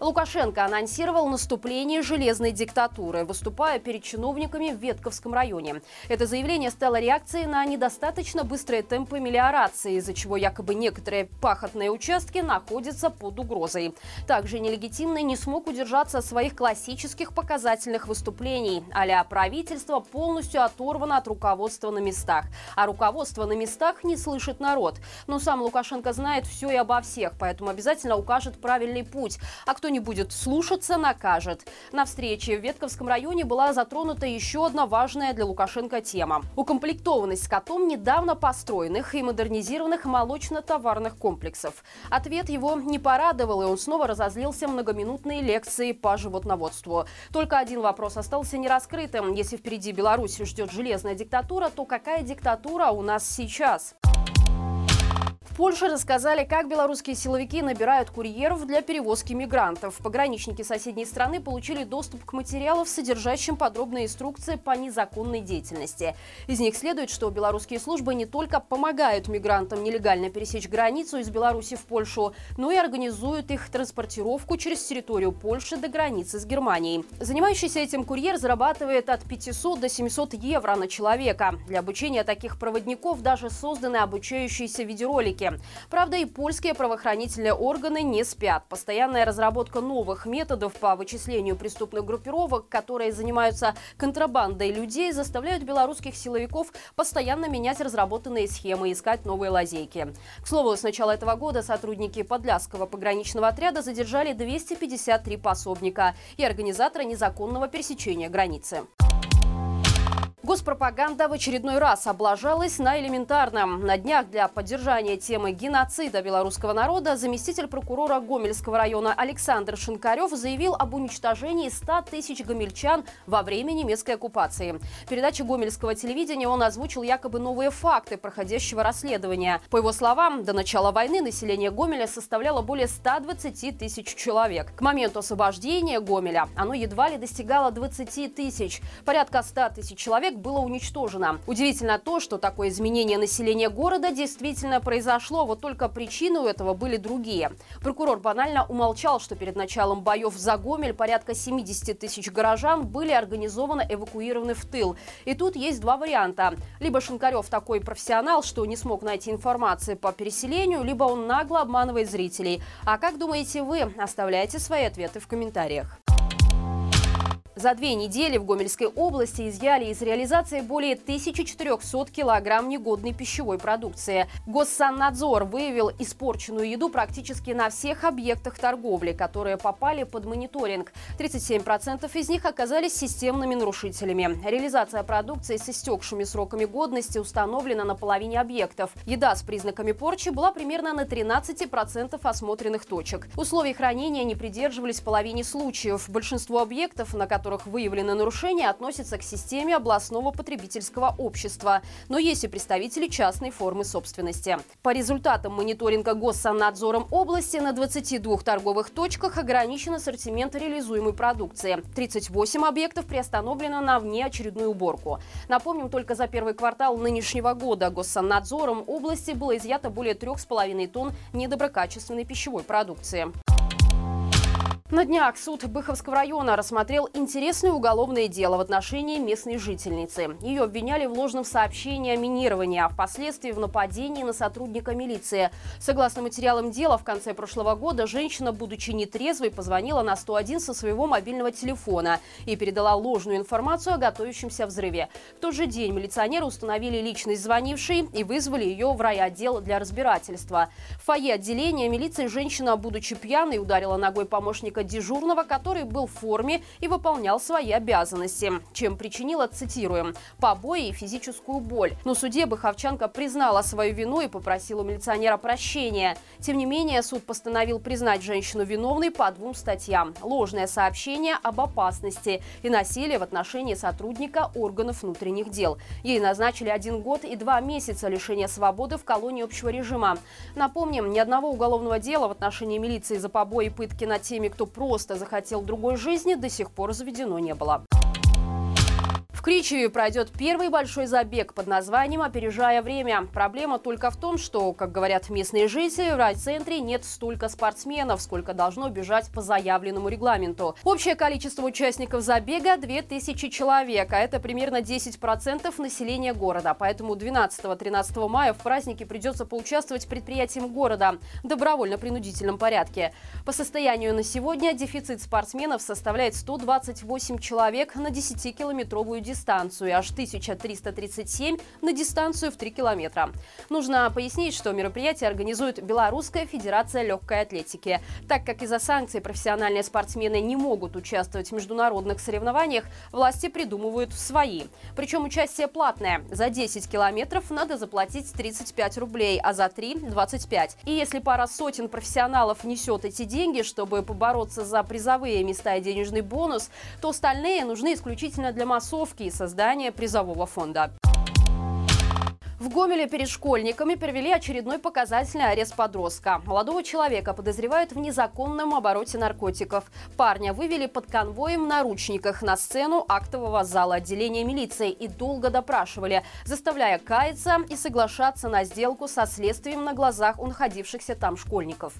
Лукашенко анонсировал наступление железной диктатуры, выступая перед чиновниками в Ветковском районе. Это заявление стало реакцией на недостаточно быстрые темпы мелиорации, из-за чего якобы некоторые пахотные участки находятся под угрозой. Также нелегитимный не смог удержаться от своих классических показательных выступлений, а правительство полностью оторвано от руководства на местах. А руководство на местах не слышит народ. Но сам Лукашенко знает все и обо всех, поэтому обязательно укажет правильный путь. А кто не будет слушаться, накажет. На встрече в Ветковском районе была затронута еще одна важная для Лукашенко тема. Укомплектованность скотом недавно построенных и модернизированных молочно-товарных комплексов. Ответ его не порадовал, и он снова разозлился многоминутной лекции по животноводству. Только один вопрос остался нераскрытым. Если впереди Беларусь ждет железная диктатура, то какая диктатура у нас сейчас? Польше рассказали, как белорусские силовики набирают курьеров для перевозки мигрантов. Пограничники соседней страны получили доступ к материалам, содержащим подробные инструкции по незаконной деятельности. Из них следует, что белорусские службы не только помогают мигрантам нелегально пересечь границу из Беларуси в Польшу, но и организуют их транспортировку через территорию Польши до границы с Германией. Занимающийся этим курьер зарабатывает от 500 до 700 евро на человека. Для обучения таких проводников даже созданы обучающиеся видеоролики. Правда, и польские правоохранительные органы не спят. Постоянная разработка новых методов по вычислению преступных группировок, которые занимаются контрабандой людей, заставляют белорусских силовиков постоянно менять разработанные схемы и искать новые лазейки. К слову, с начала этого года сотрудники Подляского пограничного отряда задержали 253 пособника и организатора незаконного пересечения границы. Госпропаганда в очередной раз облажалась на элементарном. На днях для поддержания темы геноцида белорусского народа заместитель прокурора Гомельского района Александр Шинкарев заявил об уничтожении 100 тысяч гомельчан во время немецкой оккупации. В передаче гомельского телевидения он озвучил якобы новые факты проходящего расследования. По его словам, до начала войны население Гомеля составляло более 120 тысяч человек. К моменту освобождения Гомеля оно едва ли достигало 20 тысяч. Порядка 100 тысяч человек было уничтожено. Удивительно то, что такое изменение населения города действительно произошло, вот только причины у этого были другие. Прокурор банально умолчал, что перед началом боев за Гомель порядка 70 тысяч горожан были организованно эвакуированы в тыл. И тут есть два варианта. Либо Шинкарев такой профессионал, что не смог найти информации по переселению, либо он нагло обманывает зрителей. А как думаете вы? Оставляйте свои ответы в комментариях. За две недели в Гомельской области изъяли из реализации более 1400 килограмм негодной пищевой продукции. Госсаннадзор выявил испорченную еду практически на всех объектах торговли, которые попали под мониторинг. 37% из них оказались системными нарушителями. Реализация продукции с истекшими сроками годности установлена на половине объектов. Еда с признаками порчи была примерно на 13% осмотренных точек. Условий хранения не придерживались в половине случаев. Большинство объектов, на которые которых выявлены нарушения, относятся к системе областного потребительского общества, но есть и представители частной формы собственности. По результатам мониторинга Госсаннадзором области на 22 торговых точках ограничен ассортимент реализуемой продукции. 38 объектов приостановлено на внеочередную уборку. Напомним, только за первый квартал нынешнего года Госсаннадзором области было изъято более 3,5 тонн недоброкачественной пищевой продукции. На днях суд Быховского района рассмотрел интересное уголовное дело в отношении местной жительницы. Ее обвиняли в ложном сообщении о минировании, а впоследствии в нападении на сотрудника милиции. Согласно материалам дела, в конце прошлого года женщина, будучи нетрезвой, позвонила на 101 со своего мобильного телефона и передала ложную информацию о готовящемся взрыве. В тот же день милиционеры установили личность звонившей и вызвали ее в райотдел для разбирательства. В фойе отделения милиции женщина, будучи пьяной, ударила ногой помощника сотрудника дежурного, который был в форме и выполнял свои обязанности, чем причинила, цитируем, побои и физическую боль. Но суде Баховченко признала свою вину и попросила у милиционера прощения. Тем не менее, суд постановил признать женщину виновной по двум статьям. Ложное сообщение об опасности и насилие в отношении сотрудника органов внутренних дел. Ей назначили один год и два месяца лишения свободы в колонии общего режима. Напомним, ни одного уголовного дела в отношении милиции за побои и пытки над теми, кто просто захотел другой жизни, до сих пор заведено не было. Кричеве пройдет первый большой забег под названием «Опережая время». Проблема только в том, что, как говорят местные жители, в райцентре нет столько спортсменов, сколько должно бежать по заявленному регламенту. Общее количество участников забега – 2000 человек, а это примерно 10% населения города. Поэтому 12-13 мая в празднике придется поучаствовать предприятиям города в добровольно-принудительном порядке. По состоянию на сегодня дефицит спортсменов составляет 128 человек на 10-километровую дистанцию дистанцию, аж 1337 на дистанцию в 3 километра. Нужно пояснить, что мероприятие организует Белорусская Федерация легкой атлетики. Так как из-за санкций профессиональные спортсмены не могут участвовать в международных соревнованиях, власти придумывают свои. Причем участие платное. За 10 километров надо заплатить 35 рублей, а за 3 – 25. И если пара сотен профессионалов несет эти деньги, чтобы побороться за призовые места и денежный бонус, то остальные нужны исключительно для массовки и создания призового фонда. В Гомеле перед школьниками провели очередной показательный арест подростка. Молодого человека подозревают в незаконном обороте наркотиков. Парня вывели под конвоем в наручниках на сцену актового зала отделения милиции и долго допрашивали, заставляя каяться и соглашаться на сделку со следствием на глазах у находившихся там школьников.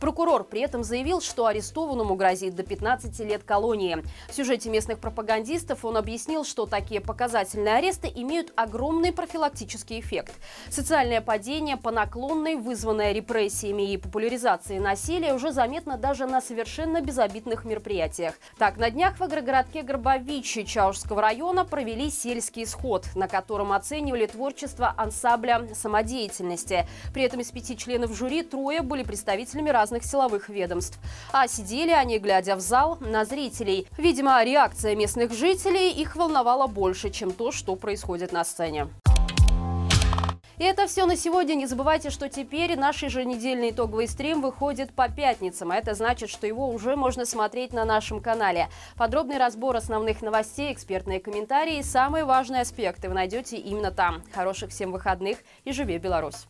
Прокурор при этом заявил, что арестованному грозит до 15 лет колонии. В сюжете местных пропагандистов он объяснил, что такие показательные аресты имеют огромный профилактический эффект. Социальное падение по наклонной, вызванное репрессиями и популяризацией насилия, уже заметно даже на совершенно безобидных мероприятиях. Так, на днях в агрогородке Горбовичи Чаушского района провели сельский сход, на котором оценивали творчество ансамбля самодеятельности. При этом из пяти членов жюри трое были представителями разных силовых ведомств. А сидели они, глядя в зал, на зрителей. Видимо, реакция местных жителей их волновала больше, чем то, что происходит на сцене. И это все на сегодня. Не забывайте, что теперь наш еженедельный итоговый стрим выходит по пятницам. А это значит, что его уже можно смотреть на нашем канале. Подробный разбор основных новостей, экспертные комментарии и самые важные аспекты вы найдете именно там. Хороших всем выходных и живи Беларусь!